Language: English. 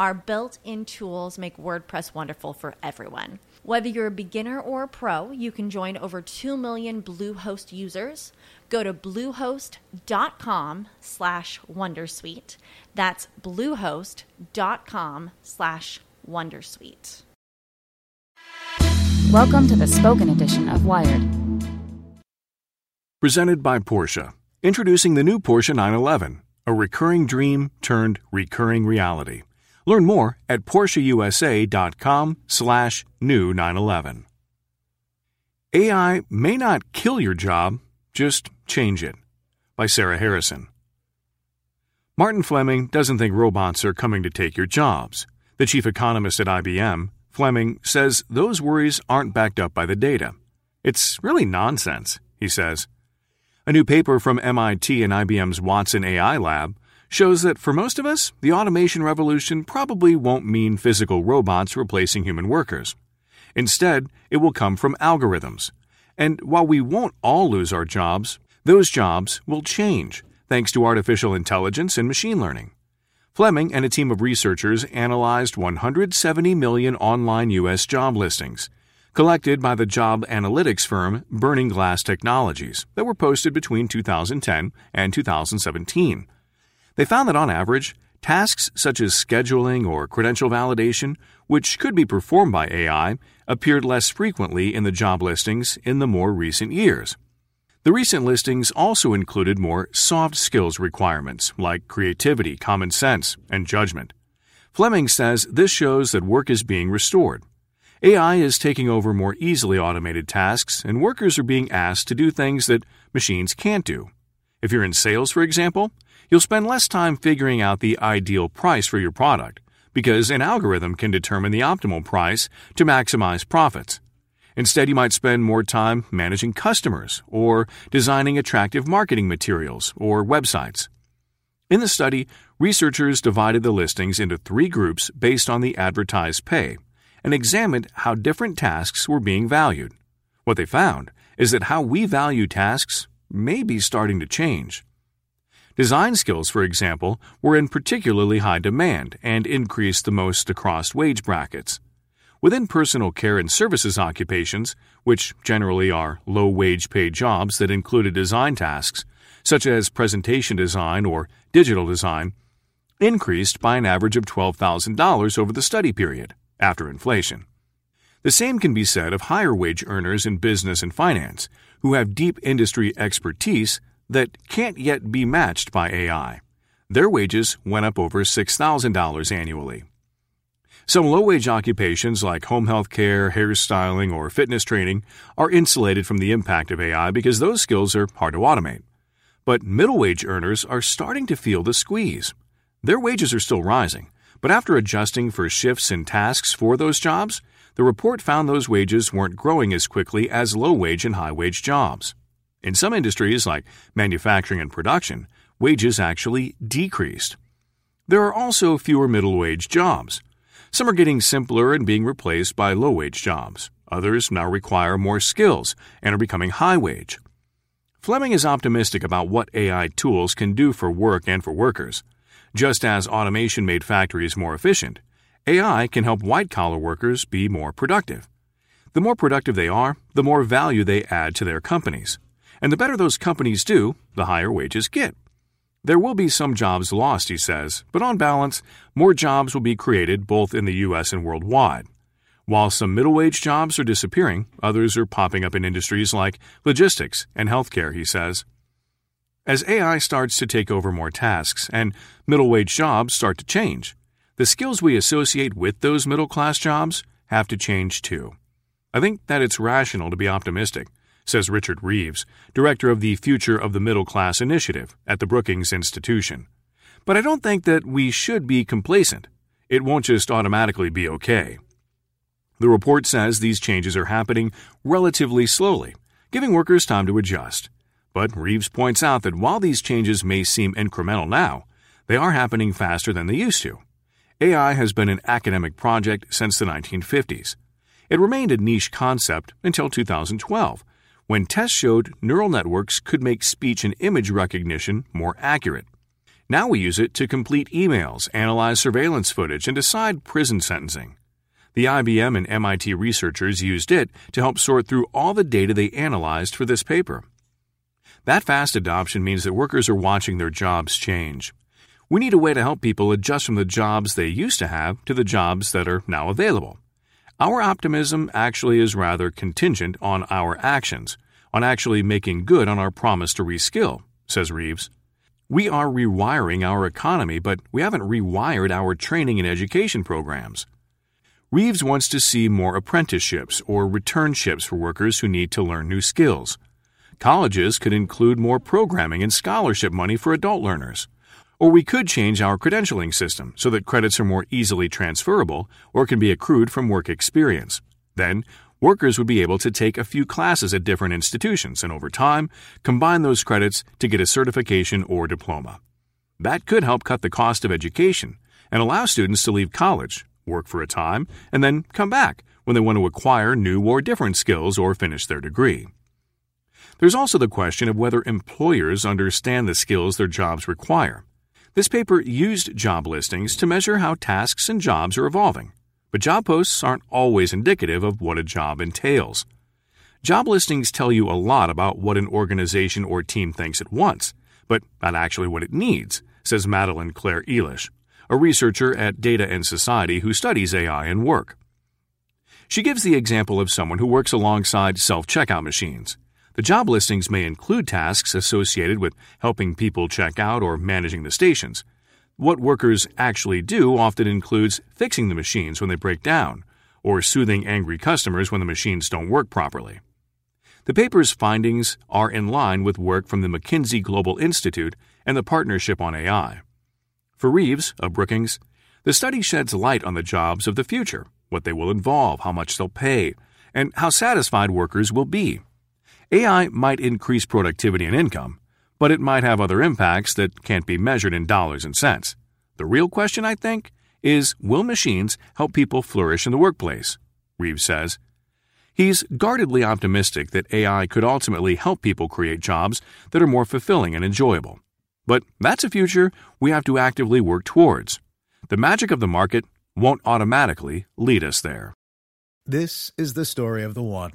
Our built in tools make WordPress wonderful for everyone. Whether you're a beginner or a pro, you can join over 2 million Bluehost users. Go to bluehost.com slash wondersuite. That's bluehost.com slash wondersuite. Welcome to the spoken edition of Wired. Presented by Porsche. Introducing the new Porsche 911, a recurring dream turned recurring reality. Learn more at PorscheUSA.com slash new 911. AI may not kill your job, just change it. By Sara Harrison. Martin Fleming doesn't think robots are coming to take your jobs. The chief economist at IBM, Fleming, says those worries aren't backed up by the data. It's really nonsense, he says. A new paper from MIT and IBM's Watson AI lab shows that for most of us, the automation revolution probably won't mean physical robots replacing human workers. Instead, it will come from algorithms. And while we won't all lose our jobs, those jobs will change thanks to artificial intelligence and machine learning. Fleming and a team of researchers analyzed 170 million online U.S. job listings collected by the job analytics firm Burning Glass Technologies that were posted between 2010 and 2017. They found that on average, tasks such as scheduling or credential validation, which could be performed by AI, appeared less frequently in the job listings in the more recent years. The recent listings also included more soft skills requirements like creativity, common sense, and judgment. Fleming says this shows that work is being restored. AI is taking over more easily automated tasks, and workers are being asked to do things that machines can't do. If you're in sales, for example, you'll spend less time figuring out the ideal price for your product because an algorithm can determine the optimal price to maximize profits. Instead, you might spend more time managing customers or designing attractive marketing materials or websites. In the study, researchers divided the listings into three groups based on the advertised pay and examined how different tasks were being valued. What they found is that how we value tasks may be starting to change. Design skills, for example, were in particularly high demand and increased the most across wage brackets. Within personal care and services occupations, which generally are low wage paid jobs that included design tasks, such as presentation design or digital design, increased by an average of $12,000 over the study period, after inflation. The same can be said of higher wage earners in business and finance, who have deep industry expertise that can't yet be matched by AI. Their wages went up over $6,000 annually. Some low wage occupations like home health care, hairstyling, or fitness training are insulated from the impact of AI because those skills are hard to automate. But middle wage earners are starting to feel the squeeze. Their wages are still rising, but after adjusting for shifts in tasks for those jobs, the report found those wages weren't growing as quickly as low wage and high wage jobs. In some industries, like manufacturing and production, wages actually decreased. There are also fewer middle wage jobs. Some are getting simpler and being replaced by low wage jobs. Others now require more skills and are becoming high wage. Fleming is optimistic about what AI tools can do for work and for workers. Just as automation made factories more efficient, AI can help white collar workers be more productive. The more productive they are, the more value they add to their companies. And the better those companies do, the higher wages get. There will be some jobs lost, he says, but on balance, more jobs will be created both in the U.S. and worldwide. While some middle wage jobs are disappearing, others are popping up in industries like logistics and healthcare, he says. As AI starts to take over more tasks and middle wage jobs start to change, the skills we associate with those middle class jobs have to change too. I think that it's rational to be optimistic, says Richard Reeves, director of the Future of the Middle Class Initiative at the Brookings Institution. But I don't think that we should be complacent. It won't just automatically be okay. The report says these changes are happening relatively slowly, giving workers time to adjust. But Reeves points out that while these changes may seem incremental now, they are happening faster than they used to. AI has been an academic project since the 1950s. It remained a niche concept until 2012, when tests showed neural networks could make speech and image recognition more accurate. Now we use it to complete emails, analyze surveillance footage, and decide prison sentencing. The IBM and MIT researchers used it to help sort through all the data they analyzed for this paper. That fast adoption means that workers are watching their jobs change. We need a way to help people adjust from the jobs they used to have to the jobs that are now available. Our optimism actually is rather contingent on our actions, on actually making good on our promise to reskill, says Reeves. We are rewiring our economy, but we haven't rewired our training and education programs. Reeves wants to see more apprenticeships or returnships for workers who need to learn new skills. Colleges could include more programming and scholarship money for adult learners. Or we could change our credentialing system so that credits are more easily transferable or can be accrued from work experience. Then, workers would be able to take a few classes at different institutions and over time combine those credits to get a certification or diploma. That could help cut the cost of education and allow students to leave college work for a time, and then come back when they want to acquire new or different skills or finish their degree. There's also the question of whether employers understand the skills their jobs require. This paper used job listings to measure how tasks and jobs are evolving, but job posts aren't always indicative of what a job entails. Job listings tell you a lot about what an organization or team thinks it wants, but not actually what it needs, says Madeleine Clare Elish a researcher at Data and Society who studies AI and work. She gives the example of someone who works alongside self checkout machines. The job listings may include tasks associated with helping people check out or managing the stations. What workers actually do often includes fixing the machines when they break down, or soothing angry customers when the machines don't work properly. The paper's findings are in line with work from the McKinsey Global Institute and the Partnership on AI. For Reeves, of Brookings, the study sheds light on the jobs of the future, what they will involve, how much they'll pay, and how satisfied workers will be. AI might increase productivity and income, but it might have other impacts that can't be measured in dollars and cents. The real question, I think, is will machines help people flourish in the workplace? Reeves says. He's guardedly optimistic that AI could ultimately help people create jobs that are more fulfilling and enjoyable. But that's a future we have to actively work towards. The magic of the market won't automatically lead us there. This is the story of the one.